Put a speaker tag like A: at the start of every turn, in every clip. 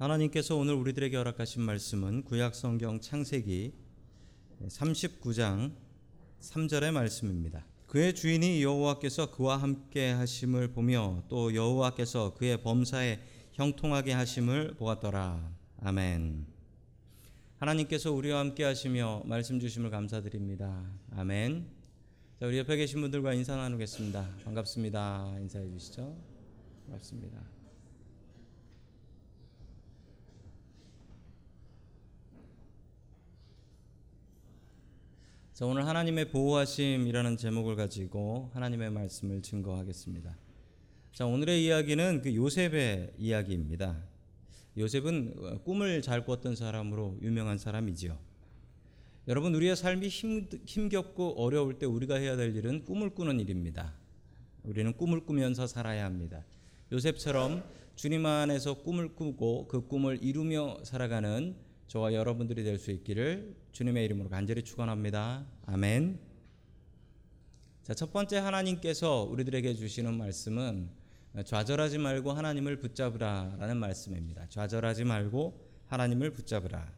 A: 하나님께서 오늘 우리들에게 허락하신 말씀은 구약 성경 창세기 39장 3절의 말씀입니다. 그의 주인이 여호와께서 그와 함께 하심을 보며 또 여호와께서 그의 범사에 형통하게 하심을 보았더라. 아멘. 하나님께서 우리와 함께 하시며 말씀 주심을 감사드립니다. 아멘. 자, 우리 옆에 계신 분들과 인사 나누겠습니다. 반갑습니다. 인사해 주시죠. 반갑습니다. 자, 오늘 하나님의 보호하심이라는 제목을 가지고 하나님의 말씀을 증거하겠습니다. 자, 오늘의 이야기는 그 요셉의 이야기입니다. 요셉은 꿈을 잘 꿨던 사람으로 유명한 사람이지요. 여러분, 우리의 삶이 힘, 힘겹고 어려울 때 우리가 해야 될 일은 꿈을 꾸는 일입니다. 우리는 꿈을 꾸면서 살아야 합니다. 요셉처럼 주님 안에서 꿈을 꾸고 그 꿈을 이루며 살아가는 저와 여러분들이 될 수 있기를 주님의 이름으로 간절히 축원합니다. 아멘. 자, 첫 번째 하나님께서 우리들에게 주시는 말씀은 좌절하지 말고 하나님을 붙잡으라라는 말씀입니다. 좌절하지 말고 하나님을 붙잡으라.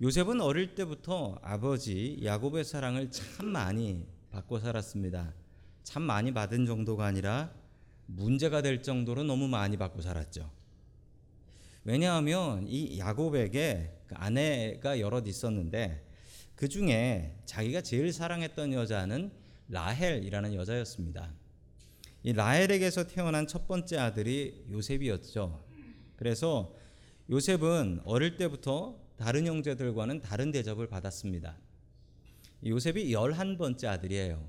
A: 요셉은 어릴 때부터 아버지 야곱의 사랑을 참 많이 받고 살았습니다. 참 많이 받은 정도가 아니라 문제가 될 정도로 너무 많이 받고 살았죠. 왜냐하면 이 야곱에게 그 아내가 여럿 있었는데 그 중에 자기가 제일 사랑했던 여자는 라헬이라는 여자였습니다. 이 라헬에게서 태어난 첫 번째 아들이 요셉이었죠. 그래서 요셉은 어릴 때부터 다른 형제들과는 다른 대접을 받았습니다. 요셉이 11번째 아들이에요.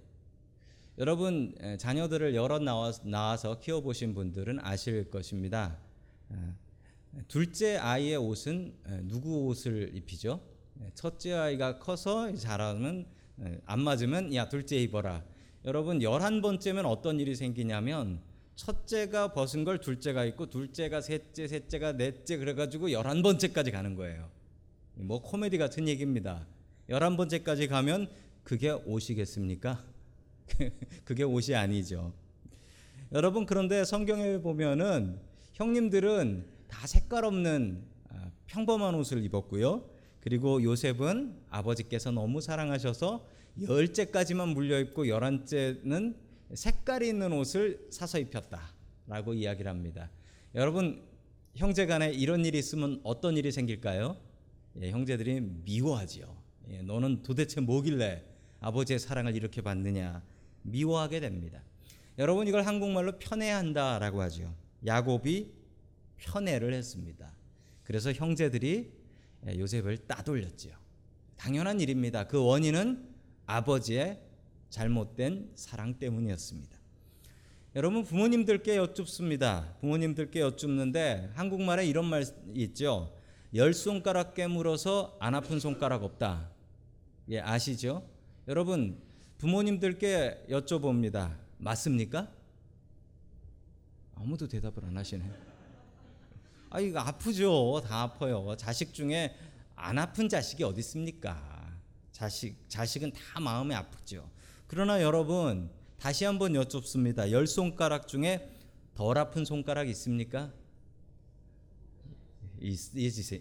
A: 여러분 자녀들을 여럿 나와서 키워보신 분들은 아실 것입니다. 둘째 아이의 옷은 누구 옷을 입히죠? 첫째 아이가 커서 자라면 안 맞으면 야 둘째 입어라. 여러분 열한 번째면 어떤 일이 생기냐면 첫째가 벗은 걸 둘째가 입고 둘째가 셋째 셋째가 넷째 그래가지고 열한 번째까지 가는 거예요. 뭐 코미디 같은 얘기입니다. 열한 번째까지 가면 그게 옷이겠습니까? 그게 옷이 아니죠. 여러분 그런데 성경에 보면은 형님들은 다 색깔 없는 평범한 옷을 입었고요. 그리고 요셉은 아버지께서 너무 사랑하셔서 열째까지만 물려 입고 열한째는 색깔이 있는 옷을 사서 입혔다라고 이야기를 합니다. 여러분 형제간에 이런 일이 있으면 어떤 일이 생길까요? 예, 형제들이 미워하지요. 예, 너는 도대체 뭐길래 아버지의 사랑을 이렇게 받느냐 미워하게 됩니다. 여러분 이걸 한국말로 편애한다라고 하죠. 야곱이 편애를 했습니다. 그래서 형제들이 요셉을 따돌렸지요. 당연한 일입니다. 그 원인은 아버지의 잘못된 사랑 때문이었습니다. 여러분 부모님들께 여쭙습니다. 부모님들께 여쭙는데 한국말에 이런 말이 있죠. 열 손가락 깨물어서 안 아픈 손가락 없다. 예, 아시죠? 여러분 부모님들께 여쭤봅니다. 맞습니까? 아무도 대답을 안 하시네. 아 이거 아프죠. 다 아파요. 자식 중에 안 아픈 자식이 어디 있습니까? 자식 자식은 다 마음이 아프죠. 그러나 여러분 다시 한번 여쭙습니다. 열 손가락 중에 덜 아픈 손가락 있습니까? 있,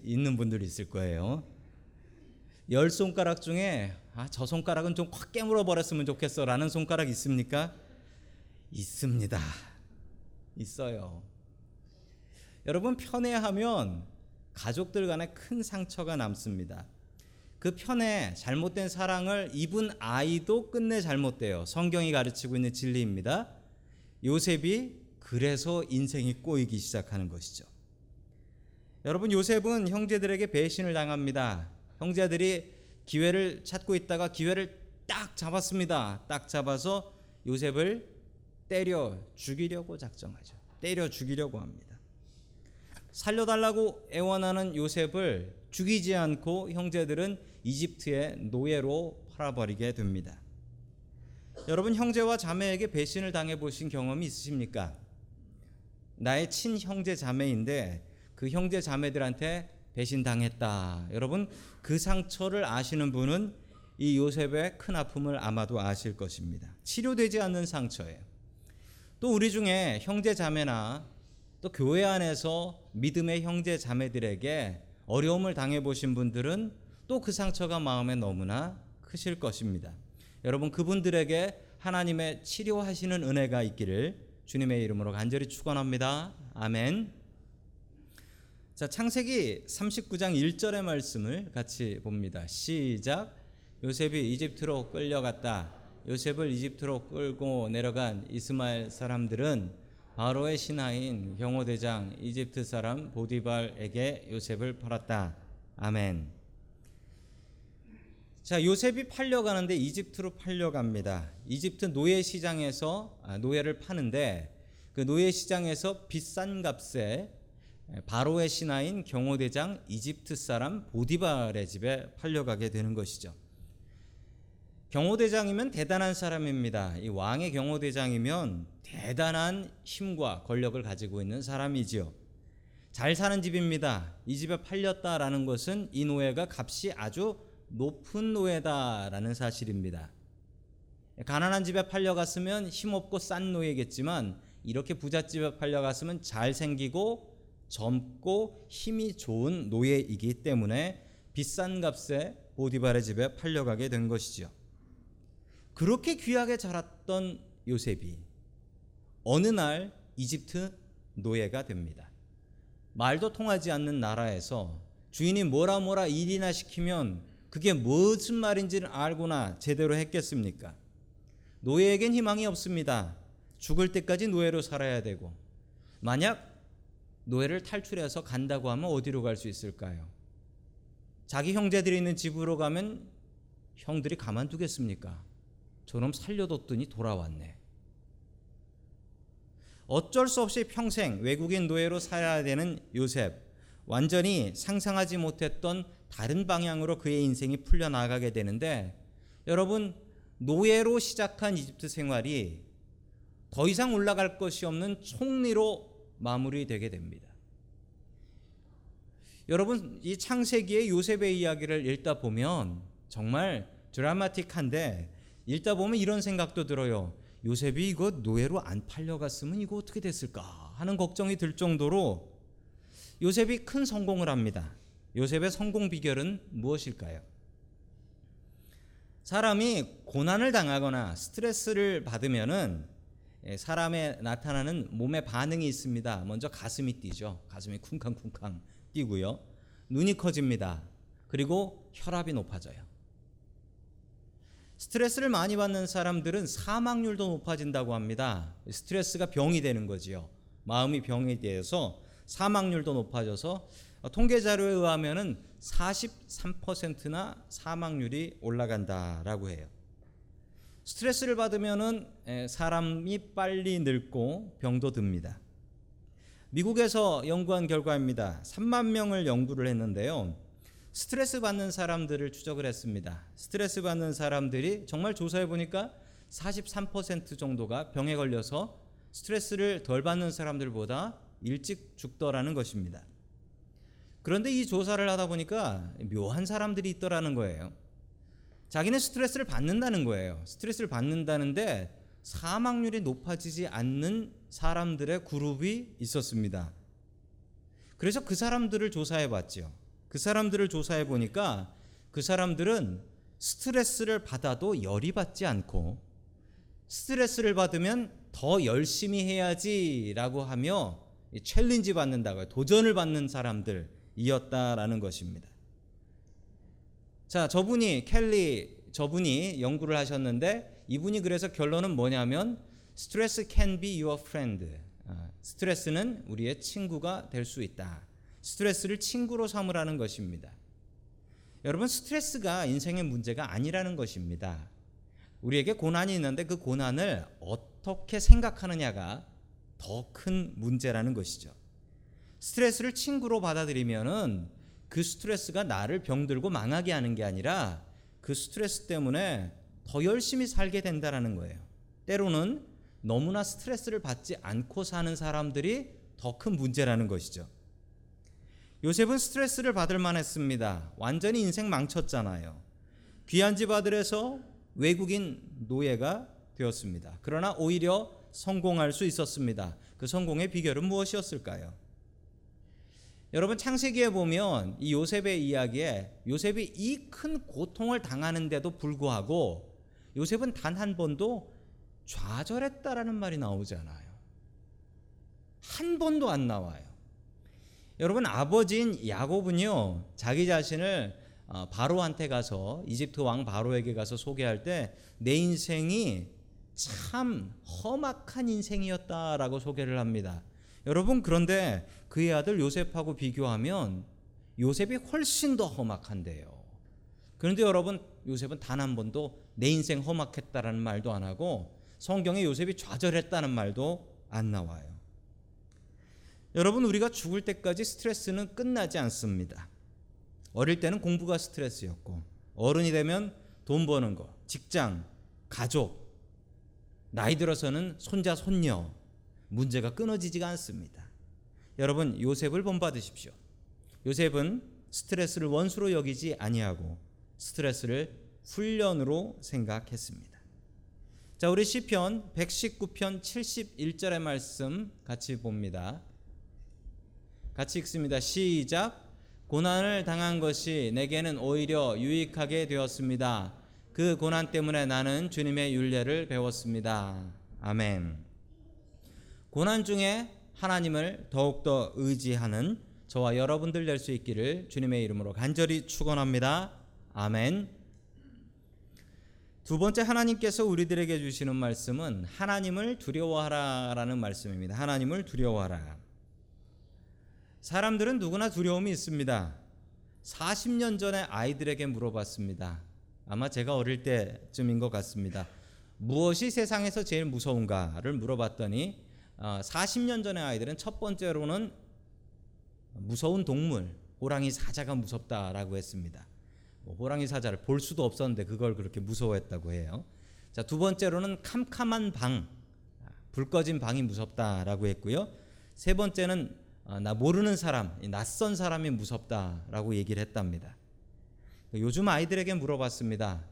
A: 있는 분들이 있을 거예요. 열 손가락 중에 아, 저 손가락은 좀 확 깨물어 버렸으면 좋겠어라는 손가락 있습니까? 있습니다. 있어요. 여러분 편애하면 가족들 간에 큰 상처가 남습니다. 그 편애, 잘못된 사랑을 입은 아이도 끝내 잘못돼요. 성경이 가르치고 있는 진리입니다. 요셉이 그래서 인생이 꼬이기 시작하는 것이죠. 여러분 요셉은 형제들에게 배신을 당합니다. 형제들이 기회를 찾고 있다가 기회를 딱 잡았습니다. 딱 잡아서 요셉을 때려 죽이려고 작정하죠. 때려 죽이려고 합니다. 살려달라고 애원하는 요셉을 죽이지 않고 형제들은 이집트의 노예로 팔아버리게 됩니다. 여러분 형제와 자매에게 배신을 당해 보신 경험이 있으십니까? 나의 친 형제 자매인데 그 형제 자매들한테 배신 당했다. 여러분 그 상처를 아시는 분은 이 요셉의 큰 아픔을 아마도 아실 것입니다. 치료되지 않는 상처예요. 또 우리 중에 형제 자매나 또 교회 안에서 믿음의 형제 자매들에게 어려움을 당해 보신 분들은 또 그 상처가 마음에 너무나 크실 것입니다. 여러분 그분들에게 하나님의 치료하시는 은혜가 있기를 주님의 이름으로 간절히 축원합니다. 아멘. 자, 창세기 39장 1절의 말씀을 같이 봅니다. 시작. 요셉이 이집트로 끌려갔다. 요셉을 이집트로 끌고 내려간 이스마엘 사람들은 바로의 신하인 경호대장 이집트 사람 보디발에게 요셉을 팔았다. 아멘. 자, 요셉이 팔려가는데 이집트로 팔려갑니다. 이집트 노예 시장에서 아, 노예를 파는데 그 노예 시장에서 비싼 값에 바로의 신하인 경호대장 이집트 사람 보디발의 집에 팔려가게 되는 것이죠. 경호대장이면 대단한 사람입니다. 이 왕의 경호대장이면 대단한 힘과 권력을 가지고 있는 사람이지요. 잘 사는 집입니다. 이 집에 팔렸다라는 것은 이 노예가 값이 아주 높은 노예다라는 사실입니다. 가난한 집에 팔려갔으면 힘없고 싼 노예겠지만 이렇게 부잣집에 팔려갔으면 잘생기고 젊고 힘이 좋은 노예이기 때문에 비싼 값에 보디발의 집에 팔려가게 된 것이죠. 그렇게 귀하게 자랐던 요셉이 어느 날 이집트 노예가 됩니다. 말도 통하지 않는 나라에서 주인이 뭐라 뭐라 일이나 시키면 그게 무슨 말인지를 알고나 제대로 했겠습니까? 노예에겐 희망이 없습니다. 죽을 때까지 노예로 살아야 되고 만약 노예를 탈출해서 간다고 하면 어디로 갈 수 있을까요? 자기 형제들이 있는 집으로 가면 형들이 가만두겠습니까? 저놈 살려뒀더니 돌아왔네. 어쩔 수 없이 평생 외국인 노예로 살아야 되는 요셉. 완전히 상상하지 못했던 다른 방향으로 그의 인생이 풀려나가게 되는데 여러분 노예로 시작한 이집트 생활이 더 이상 올라갈 것이 없는 총리로 마무리되게 됩니다. 여러분 이 창세기의 요셉의 이야기를 읽다 보면 정말 드라마틱한데 읽다 보면 이런 생각도 들어요. 요셉이 이거 노예로 안 팔려갔으면 이거 어떻게 됐을까 하는 걱정이 들 정도로 요셉이 큰 성공을 합니다. 요셉의 성공 비결은 무엇일까요? 사람이 고난을 당하거나 스트레스를 받으면은 사람에 나타나는 몸의 반응이 있습니다. 먼저 가슴이 뛰죠. 가슴이 쿵쾅쿵쾅 뛰고요. 눈이 커집니다. 그리고 혈압이 높아져요. 스트레스를 많이 받는 사람들은 사망률도 높아진다고 합니다. 스트레스가 병이 되는 거지요. 마음이 병이 되어서 사망률도 높아져서 통계 자료에 의하면은 43%나 사망률이 올라간다라고 해요. 스트레스를 받으면은 사람이 빨리 늙고 병도 듭니다. 미국에서 연구한 결과입니다. 3만 명을 연구를 했는데요. 스트레스 받는 사람들을 추적을 했습니다. 스트레스 받는 사람들이 정말 조사해 보니까 43% 정도가 병에 걸려서 스트레스를 덜 받는 사람들보다 일찍 죽더라는 것입니다. 그런데 이 조사를 하다 보니까 묘한 사람들이 있더라는 거예요. 자기는 스트레스를 받는다는 거예요. 스트레스를 받는다는데 사망률이 높아지지 않는 사람들의 그룹이 있었습니다. 그래서 그 사람들을 조사해 봤죠. 그 사람들을 조사해 보니까 그 사람들은 스트레스를 받아도 열이 받지 않고 스트레스를 받으면 더 열심히 해야지라고 하며 챌린지 받는다고요. 도전을 받는 사람들이었다라는 것입니다. 자, 저분이 켈리 저분이 연구를 하셨는데 이분이 그래서 결론은 뭐냐면 스트레스 can be your friend. 아, 스트레스는 우리의 친구가 될 수 있다. 스트레스를 친구로 삼으라는 것입니다. 여러분 스트레스가 인생의 문제가 아니라는 것입니다. 우리에게 고난이 있는데 그 고난을 어떻게 생각하느냐가 더 큰 문제라는 것이죠. 스트레스를 친구로 받아들이면은 그 스트레스가 나를 병들고 망하게 하는 게 아니라 그 스트레스 때문에 더 열심히 살게 된다라는 거예요. 때로는 너무나 스트레스를 받지 않고 사는 사람들이 더 큰 문제라는 것이죠. 요셉은 스트레스를 받을 만했습니다. 완전히 인생 망쳤잖아요. 귀한 집 아들에서 외국인 노예가 되었습니다. 그러나 오히려 성공할 수 있었습니다. 그 성공의 비결은 무엇이었을까요? 여러분 창세기에 보면 이 요셉의 이야기에 요셉이 이 큰 고통을 당하는데도 불구하고 요셉은 단 한 번도 좌절했다라는 말이 나오지 않아요. 한 번도 안 나와요. 여러분 아버지인 야곱은요 자기 자신을 어, 바로한테 가서 이집트 왕 바로에게 가서 소개할 때 내 인생이 참 험악한 인생이었다라고 소개를 합니다. 여러분 그런데 그의 아들 요셉하고 비교하면 요셉이 훨씬 더 험악한데요. 그런데 여러분 요셉은 단 한 번도 내 인생 험악했다라는 말도 안 하고 성경에 요셉이 좌절했다는 말도 안 나와요. 여러분 우리가 죽을 때까지 스트레스는 끝나지 않습니다. 어릴 때는 공부가 스트레스였고 어른이 되면 돈 버는 거, 직장, 가족, 나이 들어서는 손자 손녀 문제가 끊어지지가 않습니다. 여러분 요셉을 본받으십시오. 요셉은 스트레스를 원수로 여기지 아니하고 스트레스를 훈련으로 생각했습니다. 자, 우리 시편 119편 71절의 말씀 같이 봅니다. 같이 읽습니다. 시작. 고난을 당한 것이 내게는 오히려 유익하게 되었습니다. 그 고난 때문에 나는 주님의 윤례를 배웠습니다. 아멘. 고난 중에 하나님을 더욱더 의지하는 저와 여러분들 될 수 있기를 주님의 이름으로 간절히 축원합니다. 아멘. 두 번째 하나님께서 우리들에게 주시는 말씀은 하나님을 두려워하라라는 말씀입니다. 하나님을 두려워하라. 사람들은 누구나 두려움이 있습니다. 40년 전에 아이들에게 물어봤습니다. 아마 제가 어릴 때쯤인 것 같습니다. 무엇이 세상에서 제일 무서운가를 물어봤더니 40년 어, 전의 아이들은 첫 번째로는 무서운 동물, 호랑이 사자가 무섭다라고 했습니다. 뭐 호랑이 사자를 볼 수도 없었는데 그걸 그렇게 무서워했다고 해요. 자, 두 번째로는 캄캄한 방, 불 꺼진 방이 무섭다라고 했고요. 세 번째는 어, 나 모르는 사람, 낯선 사람이 무섭다라고 얘기를 했답니다. 요즘 아이들에게 물어봤습니다.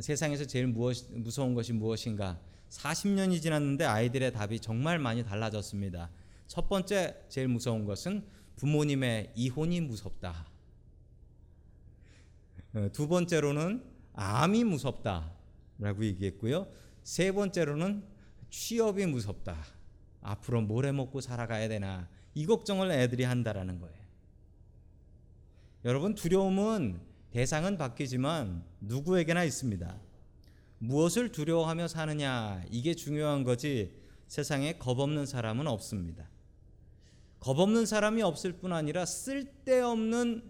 A: 세상에서 제일 무엇, 무서운 것이 무엇인가? 40년이 지났는데 아이들의 답이 정말 많이 달라졌습니다. 첫 번째 제일 무서운 것은 부모님의 이혼이 무섭다. 어, 두 번째로는 암이 무섭다라고 얘기했고요. 세 번째로는 취업이 무섭다. 앞으로 뭘 해 먹고 살아가야 되나 이 걱정을 애들이 한다라는 거예요. 여러분 두려움은 대상은 바뀌지만 누구에게나 있습니다. 무엇을 두려워하며 사느냐 이게 중요한 거지 세상에 겁 없는 사람은 없습니다. 겁 없는 사람이 없을 뿐 아니라 쓸데없는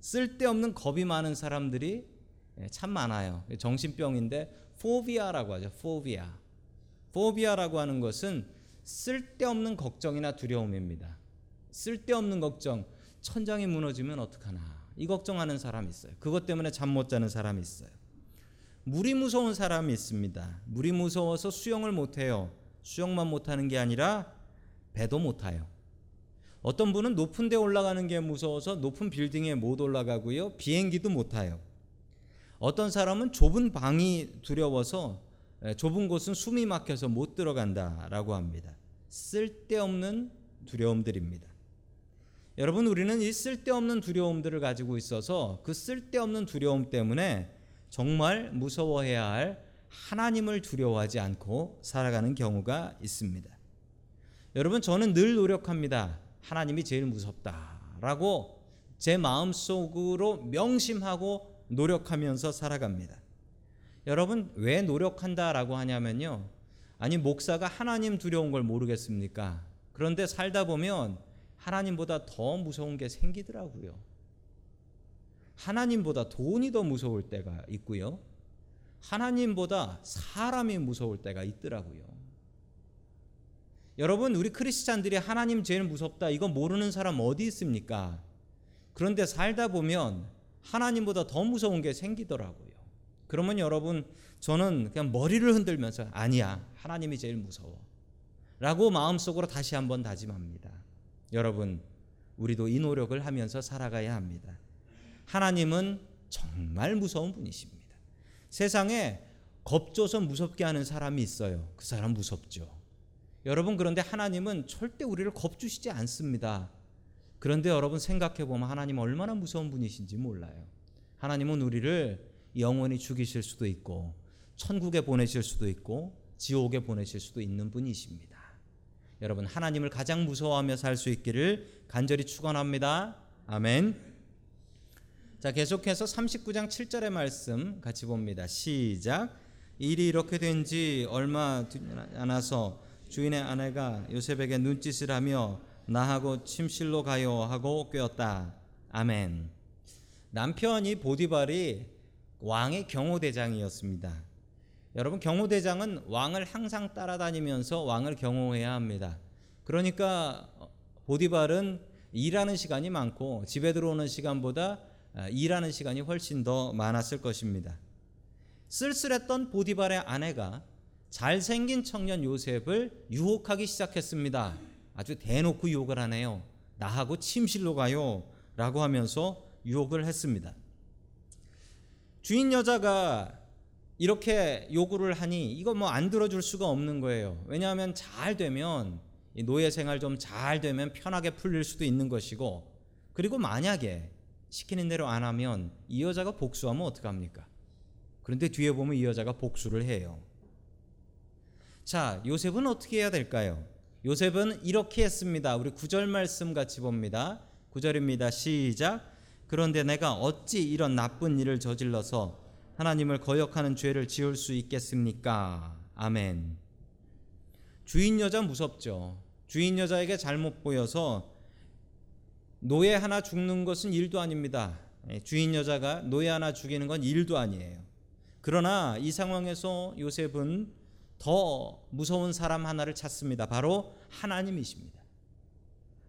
A: 쓸데없는 겁이 많은 사람들이 예, 참 많아요. 정신병인데 포비아라고 하죠. 포비아. 포비아라고 하는 것은 쓸데없는 걱정이나 두려움입니다. 쓸데없는 걱정. 천장이 무너지면 어떡하나. 이 걱정하는 사람이 있어요. 그것 때문에 잠 못 자는 사람이 있어요. 물이 무서운 사람이 있습니다. 물이 무서워서 수영을 못 해요. 수영만 못 하는 게 아니라 배도 못 타요. 어떤 분은 높은 데 올라가는 게 무서워서 높은 빌딩에 못 올라가고요. 비행기도 못 타요. 어떤 사람은 좁은 방이 두려워서 좁은 곳은 숨이 막혀서 못 들어간다라고 합니다. 쓸데없는 두려움들입니다. 여러분 우리는 이 쓸데없는 두려움들을 가지고 있어서 그 쓸데없는 두려움 때문에 정말 무서워해야 할 하나님을 두려워하지 않고 살아가는 경우가 있습니다. 여러분 저는 늘 노력합니다. 하나님이 제일 무섭다라고 제 마음속으로 명심하고 노력하면서 살아갑니다. 여러분 왜 노력한다라고 하냐면요. 아니 목사가 하나님 두려운 걸 모르겠습니까? 그런데 살다 보면 하나님보다 더 무서운 게 생기더라고요. 하나님보다 돈이 더 무서울 때가 있고요. 하나님보다 사람이 무서울 때가 있더라고요. 여러분, 우리 크리스찬들이 하나님 제일 무섭다. 이거 모르는 사람 어디 있습니까? 그런데 살다 보면 하나님보다 더 무서운 게 생기더라고요. 그러면 여러분, 저는 그냥 머리를 흔들면서 아니야. 하나님이 제일 무서워. 라고 마음속으로 다시 한번 다짐합니다. 여러분, 우리도 이 노력을 하면서 살아가야 합니다. 하나님은 정말 무서운 분이십니다. 세상에 겁줘서 무섭게 하는 사람이 있어요. 그 사람 무섭죠. 여러분 그런데 하나님은 절대 우리를 겁주시지 않습니다. 그런데 여러분 생각해 보면 하나님 얼마나 무서운 분이신지 몰라요. 하나님은 우리를 영원히 죽이실 수도 있고 천국에 보내실 수도 있고 지옥에 보내실 수도 있는 분이십니다. 여러분 하나님을 가장 무서워하며 살 수 있기를 간절히 축원합니다. 아멘. 자, 계속해서 39장 7절의 말씀 같이 봅니다. 시작. 일이 이렇게 된 지 얼마 않아서 주인의 아내가 요셉에게 눈짓을 하며 나하고 침실로 가요 하고 꿰었다. 아멘. 남편이 보디발이 왕의 경호대장이었습니다. 여러분 경호대장은 왕을 항상 따라다니면서 왕을 경호해야 합니다. 그러니까 보디발은 일하는 시간이 많고 집에 들어오는 시간보다 일하는 시간이 훨씬 더 많았을 것입니다. 쓸쓸했던 보디발의 아내가 잘생긴 청년 요셉을 유혹하기 시작했습니다. 아주 대놓고 유혹을 하네요. 나하고 침실로 가요. 라고 하면서 유혹을 했습니다. 주인 여자가 이렇게 요구를 하니 이거 뭐 안 들어줄 수가 없는 거예요. 왜냐하면 잘 되면 노예 생활 좀 잘 되면 편하게 풀릴 수도 있는 것이고 그리고 만약에 시키는 대로 안 하면 이 여자가 복수하면 어떡합니까? 그런데 뒤에 보면 이 여자가 복수를 해요. 자, 요셉은 어떻게 해야 될까요? 요셉은 이렇게 했습니다. 우리 구절 말씀 같이 봅니다. 구절입니다. 시작. 그런데 내가 어찌 이런 나쁜 일을 저질러서 하나님을 거역하는 죄를 지을 수 있겠습니까? 아멘. 주인 여자 무섭죠. 주인 여자에게 잘못 보여서 노예 하나 죽는 것은 일도 아닙니다. 예, 주인 여자가 노예 하나 죽이는 건 일도 아니에요. 그러나 이 상황에서 요셉은 더 무서운 사람 하나를 찾습니다. 바로 하나님이십니다.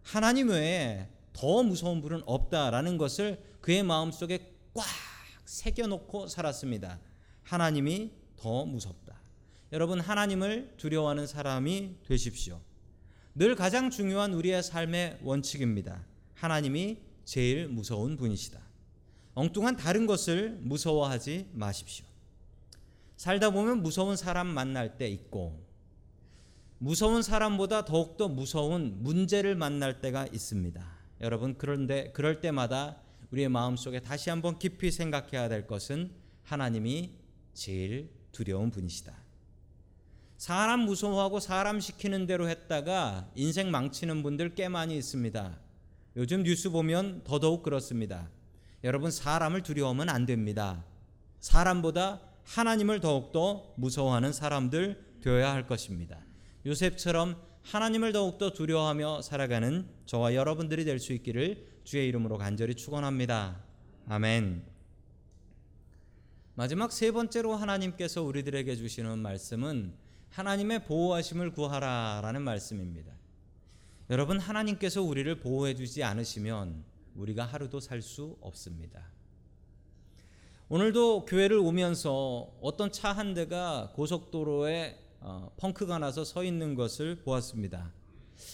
A: 하나님 외에 더 무서운 분은 없다라는 것을 그의 마음속에 꽉 새겨놓고 살았습니다. 하나님이 더 무섭다. 여러분 하나님을 두려워하는 사람이 되십시오. 늘 가장 중요한 우리의 삶의 원칙입니다. 하나님이 제일 무서운 분이시다. 엉뚱한 다른 것을 무서워하지 마십시오. 살다 보면 무서운 사람 만날 때 있고 무서운 사람보다 더욱더 무서운 문제를 만날 때가 있습니다. 여러분 그런데 그럴 때마다 우리의 마음속에 다시 한번 깊이 생각해야 될 것은 하나님이 제일 두려운 분이시다. 사람 무서워하고 사람 시키는 대로 했다가 인생 망치는 분들 꽤 많이 있습니다. 요즘 뉴스 보면 더더욱 그렇습니다. 여러분 사람을 두려워하면 안 됩니다. 사람보다 하나님을 더욱더 무서워하는 사람들 되어야 할 것입니다. 요셉처럼 하나님을 더욱더 두려워하며 살아가는 저와 여러분들이 될 수 있기를 주의 이름으로 간절히 축원합니다. 아멘. 마지막 세 번째로 하나님께서 우리들에게 주시는 말씀은 하나님의 보호하심을 구하라라는 말씀입니다. 여러분 하나님께서 우리를 보호해 주지 않으시면 우리가 하루도 살 수 없습니다. 오늘도 교회를 오면서 어떤 차 한 대가 고속도로에 어, 펑크가 나서 서 있는 것을 보았습니다.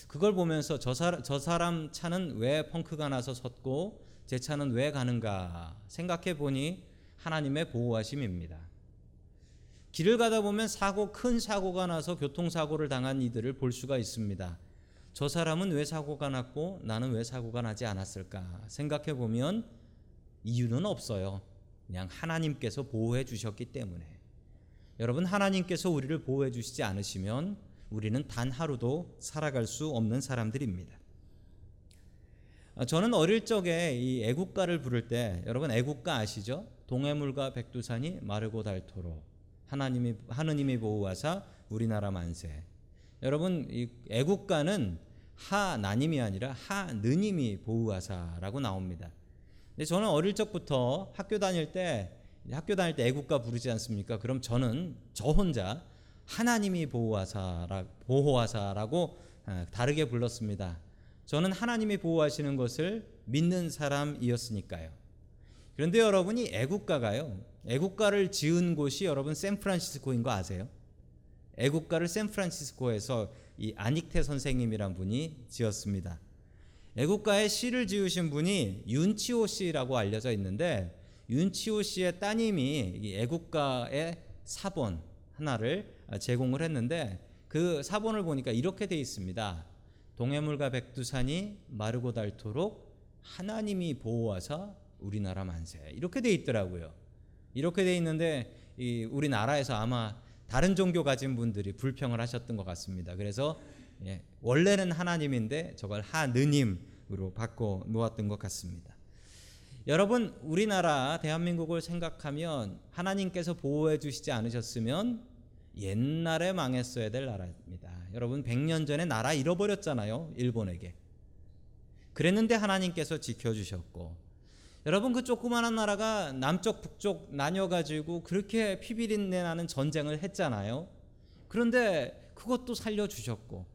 A: 그걸 보면서 저 사람, 저 사람 차는 왜 펑크가 나서 섰고 제 차는 왜 가는가 생각해 보니 하나님의 보호하심입니다. 길을 가다 보면 사고 큰 사고가 나서 교통사고를 당한 이들을 볼 수가 있습니다. 저 사람은 왜 사고가 났고 나는 왜 사고가 나지 않았을까 생각해 보면 이유는 없어요. 그냥 하나님께서 보호해 주셨기 때문에. 여러분 하나님께서 우리를 보호해 주시지 않으시면 우리는 단 하루도 살아갈 수 없는 사람들입니다. 아, 저는 어릴 적에 이 애국가를 부를 때 여러분 애국가 아시죠? 동해물과 백두산이 마르고 닳도록 하나님이 하느님이 보호하사 우리나라 만세. 여러분 이 애국가는 하나님이 아니라 하느님이 보호하사라고 나옵니다. 근데 저는 어릴 적부터 학교 다닐 때 학교 다닐 때 애국가 부르지 않습니까? 그럼 저는 저 혼자 하나님이 보호하사라 보호하사라고 어, 다르게 불렀습니다. 저는 하나님이 보호하시는 것을 믿는 사람이었으니까요. 그런데 여러분이 애국가가요. 애국가를 지은 곳이 여러분 샌프란시스코인 거 아세요? 애국가를 샌프란시스코에서 이 아닉테 선생님이란 분이 지었습니다. 애국가의 시를 지으신 분이 윤치호 씨라고 알려져 있는데 윤치호 씨의 따님이 애국가의 사본 하나를 제공을 했는데 그 사본을 보니까 이렇게 돼 있습니다. 동해물과 백두산이 마르고 닳도록 하나님이 보호하사 우리나라 만세 이렇게 돼 있더라고요. 이렇게 돼 있는데 이 우리나라에서 아마 다른 종교 가진 분들이 불평을 하셨던 것 같습니다. 그래서 예, 원래는 하나님인데 저걸 하느님으로 바꿔 놓았던 것 같습니다. 여러분 우리나라 대한민국을 생각하면 하나님께서 보호해 주시지 않으셨으면 옛날에 망했어야 될 나라입니다. 여러분 100년 전에 나라 잃어버렸잖아요. 일본에게. 그랬는데 하나님께서 지켜 주셨고 여러분 그 조그마한 나라가 남쪽 북쪽 나뉘어 가지고 그렇게 피비린내 나는 전쟁을 했잖아요. 그런데 그것도 살려 주셨고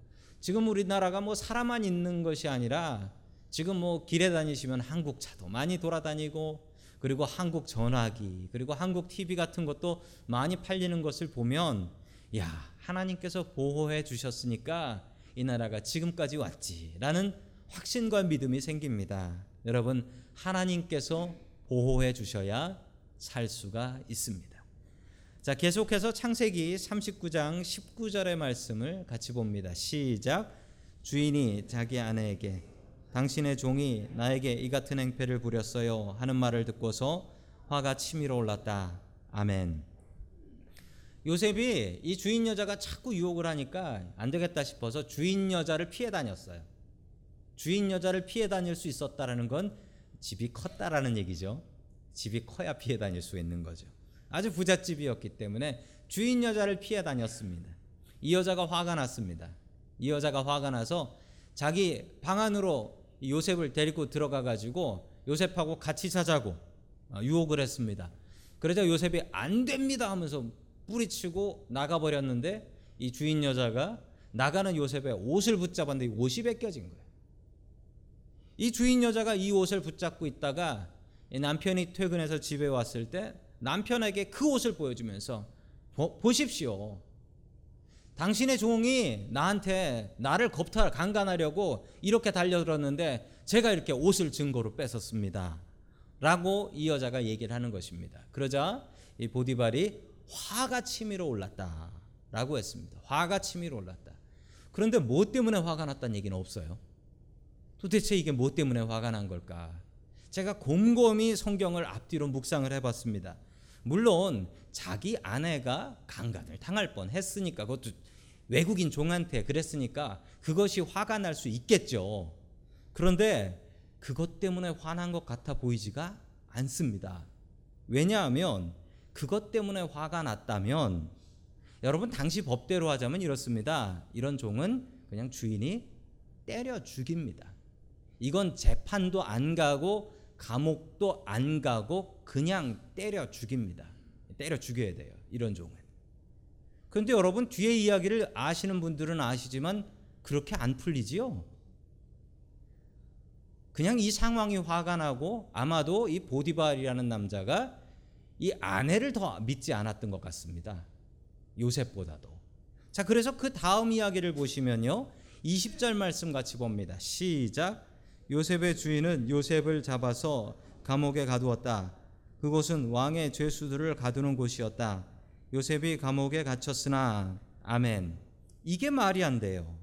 A: 지금 우리나라가 뭐 사람만 있는 것이 아니라 지금 뭐 길에 다니시면 한국 차도 많이 돌아다니고 그리고 한국 전화기 그리고 한국 TV 같은 것도 많이 팔리는 것을 보면 야 하나님께서 보호해 주셨으니까 이 나라가 지금까지 왔지라는 확신과 믿음이 생깁니다. 여러분 하나님께서 보호해 주셔야 살 수가 있습니다. 자, 계속해서 창세기 39장 19절의 말씀을 같이 봅니다. 시작. 주인이 자기 아내에게 당신의 종이 나에게 이 같은 행패를 부렸어요 하는 말을 듣고서 화가 치밀어 올랐다. 아멘. 요셉이 이 주인 여자가 자꾸 유혹을 하니까 안 되겠다 싶어서 주인 여자를 피해 다녔어요. 주인 여자를 피해 다닐 수 있었다라는 건 집이 컸다라는 얘기죠. 집이 커야 피해 다닐 수 있는 거죠. 아주 부잣집이었기 때문에 주인 여자를 피해 다녔습니다. 이 여자가 화가 났습니다. 이 여자가 화가 나서 자기 방 안으로 요셉을 데리고 들어가 가지고 요셉하고 같이 자자고 어, 유혹을 했습니다. 그러자 요셉이 안 됩니다 하면서 뿌리치고 나가 버렸는데 이 주인 여자가 나가는 요셉의 옷을 붙잡았는데 옷이 벗겨진 거예요. 이 주인 여자가 이 옷을 붙잡고 있다가 남편이 퇴근해서 집에 왔을 때 남편에게 그 옷을 보여주면서 보십시오. 당신의 종이 나한테 나를 겁탈 강간하려고 이렇게 달려들었는데 제가 이렇게 옷을 증거로 뺏었습니다. 라고 이 여자가 얘기를 하는 것입니다. 그러자 이 보디발이 화가 치밀어 올랐다. 라고 했습니다. 화가 치밀어 올랐다. 그런데 뭐 때문에 화가 났다는 얘기는 없어요. 도대체 이게 뭐 때문에 화가 난 걸까? 제가 곰곰이 성경을 앞뒤로 묵상을 해봤습니다. 물론 자기 아내가 강간을 당할 뻔 했으니까 그것도 외국인 종한테 그랬으니까 그것이 화가 날 수 있겠죠. 그런데 그것 때문에 화난 것 같아 보이지가 않습니다. 왜냐하면 그것 때문에 화가 났다면 여러분 당시 법대로 하자면 이렇습니다. 이런 종은 그냥 주인이 때려 죽입니다. 이건 재판도 안 가고 감옥도 안 가고 그냥 때려 죽입니다. 때려 죽여야 돼요. 이런 종은. 그런데 여러분 뒤에 이야기를 아시는 분들은 아시지만 그렇게 안 풀리지요. 그냥 이 상황이 화가 나고 아마도 이 보디발이라는 남자가 이 아내를 더 믿지 않았던 것 같습니다. 요셉보다도. 자, 그래서 그 다음 이야기를 보시면요. 20절 말씀 같이 봅니다. 시작. 요셉의 주인은 요셉을 잡아서 감옥에 가두었다. 그곳은 왕의 죄수들을 가두는 곳이었다. 요셉이 감옥에 갇혔으나 아멘. 이게 말이 안 돼요.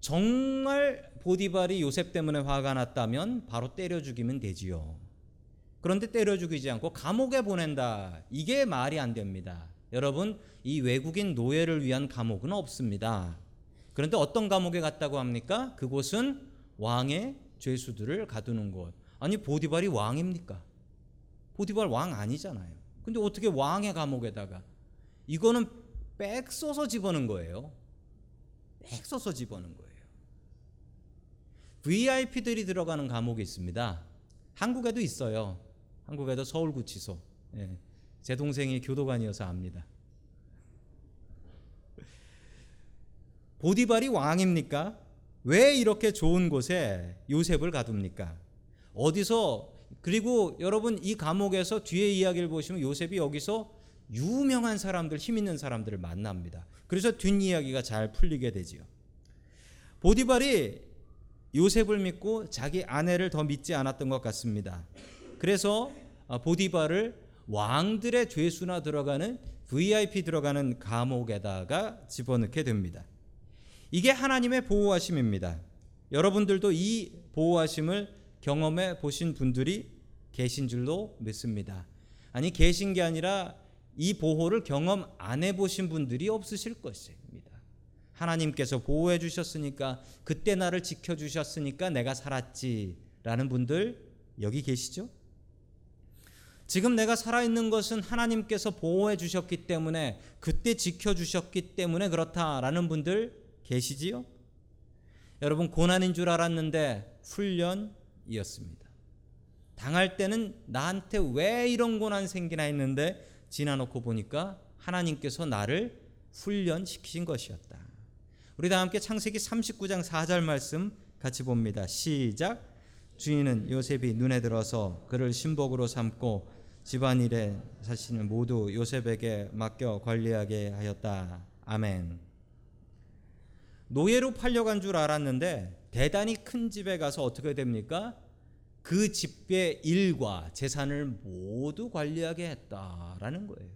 A: 정말 보디발이 요셉 때문에 화가 났다면 바로 때려 죽이면 되지요. 그런데 때려 죽이지 않고 감옥에 보낸다. 이게 말이 안 됩니다. 여러분, 이 외국인 노예를 위한 감옥은 없습니다. 그런데 어떤 감옥에 갔다고 합니까? 그곳은 왕의 죄수들을 가두는 곳. 아니 보디발이 왕입니까? 보디발 왕 아니잖아요. 근데 어떻게 왕의 감옥에다가 이거는 빽 써서 집어넣은 거예요. 빽 써서 집어넣은 거예요. VIP들이 들어가는 감옥이 있습니다. 한국에도 있어요. 한국에도 서울구치소. 예. 제 동생이 교도관이어서 압니다. 보디발이 왕입니까? 왜 이렇게 좋은 곳에 요셉을 가둡니까? 어디서 그리고 여러분 이 감옥에서 뒤에 이야기를 보시면 요셉이 여기서 유명한 사람들, 힘 있는 사람들을 만납니다. 그래서 뒷이야기가 잘 풀리게 되지요. 보디발이 요셉을 믿고 자기 아내를 더 믿지 않았던 것 같습니다. 그래서 보디발을 왕들의 죄수나 들어가는 VIP 들어가는 감옥에다가 집어넣게 됩니다. 이게 하나님의 보호하심입니다. 여러분들도 이 보호하심을 경험해 보신 분들이 계신 줄로 믿습니다. 아니 계신 게 아니라 이 보호를 경험 안 해보신 분들이 없으실 것입니다. 하나님께서 보호해 주셨으니까 그때 나를 지켜 주셨으니까 내가 살았지라는 분들 여기 계시죠? 지금 내가 살아있는 것은 하나님께서 보호해 주셨기 때문에 그때 지켜 주셨기 때문에 그렇다라는 분들 계시지요? 여러분 고난인 줄 알았는데 훈련이었습니다. 당할 때는 나한테 왜 이런 고난 생기나 했는데 지나놓고 보니까 하나님께서 나를 훈련시키신 것이었다. 우리 다 함께 창세기 39장 4절 말씀 같이 봅니다. 시작. 주인은 요셉이 눈에 들어서 그를 신복으로 삼고 집안일에 사실은 모두 요셉에게 맡겨 관리하게 하였다. 아멘. 노예로 팔려간 줄 알았는데 대단히 큰 집에 가서 어떻게 됩니까? 그 집의 일과 재산을 모두 관리하게 했다라는 거예요.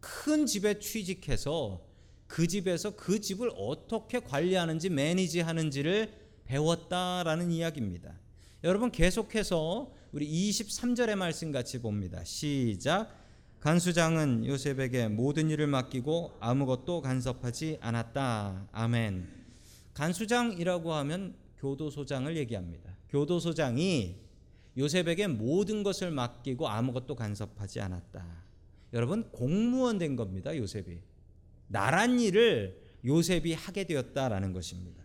A: 큰 집에 취직해서 그 집에서 그 집을 어떻게 관리하는지 매니지하는지를 배웠다라는 이야기입니다. 여러분 계속해서 우리 23절의 말씀 같이 봅니다. 시작. 간수장은 요셉에게 모든 일을 맡기고 아무것도 간섭하지 않았다. 아멘. 간수장이라고 하면 교도소장을 얘기합니다. 교도소장이 요셉에게 모든 것을 맡기고 아무것도 간섭하지 않았다. 여러분 공무원 된 겁니다. 요셉이. 나란 일을 요셉이 하게 되었다라는 것입니다.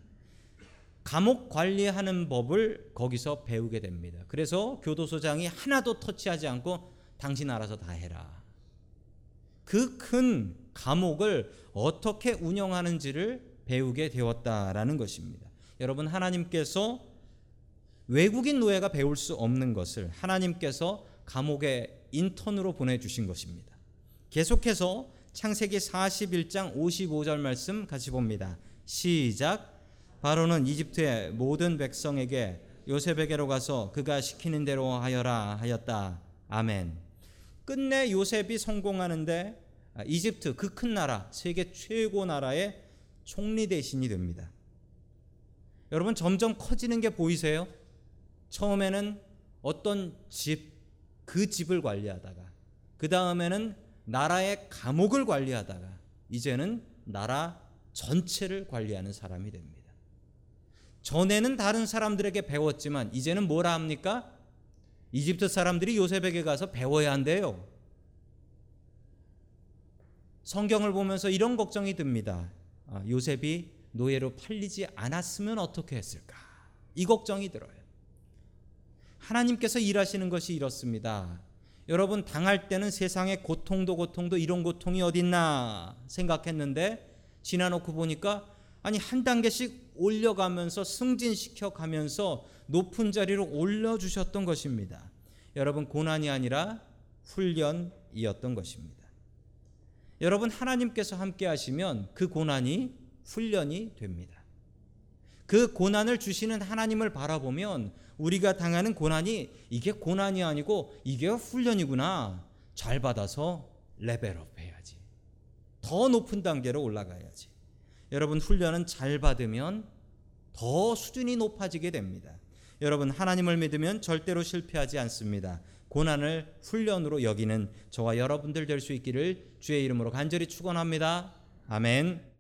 A: 감옥 관리하는 법을 거기서 배우게 됩니다. 그래서 교도소장이 하나도 터치하지 않고 당신 알아서 다 해라. 그 큰 감옥을 어떻게 운영하는지를 배우게 되었다라는 것입니다. 여러분 하나님께서 외국인 노예가 배울 수 없는 것을 하나님께서 감옥에 인턴으로 보내주신 것입니다. 계속해서 창세기 41장 55절 말씀 같이 봅니다. 시작. 바로는 이집트의 모든 백성에게 요셉에게로 가서 그가 시키는 대로 하여라 하였다. 아멘. 끝내 요셉이 성공하는데 이집트 그 큰 나라, 세계 최고 나라의 총리 대신이 됩니다. 여러분 점점 커지는 게 보이세요? 처음에는 어떤 집, 그 집을 관리하다가 그 다음에는 나라의 감옥을 관리하다가 이제는 나라 전체를 관리하는 사람이 됩니다. 전에는 다른 사람들에게 배웠지만 이제는 뭐라 합니까? 이집트 사람들이 요셉에게 가서 배워야 한대요. 성경을 보면서 이런 걱정이 듭니다. 아, 요셉이 노예로 팔리지 않았으면 어떻게 했을까? 이 걱정이 들어요. 하나님께서 일하시는 것이 이렇습니다. 여러분 당할 때는 세상의 고통도 고통도 이런 고통이 어딨나 생각했는데 지나놓고 보니까 아니 한 단계씩 올려가면서 승진시켜 가면서 높은 자리로 올려주셨던 것입니다. 여러분 고난이 아니라 훈련이었던 것입니다. 여러분 하나님께서 함께 하시면 그 고난이 훈련이 됩니다. 그 고난을 주시는 하나님을 바라보면 우리가 당하는 고난이 이게 고난이 아니고 이게 훈련이구나. 잘 받아서 레벨업 해야지. 더 높은 단계로 올라가야지. 여러분 훈련은 잘 받으면 더 수준이 높아지게 됩니다. 여러분 하나님을 믿으면 절대로 실패하지 않습니다. 고난을 훈련으로 여기는 저와 여러분들 될 수 있기를 주의 이름으로 간절히 축원합니다. 아멘.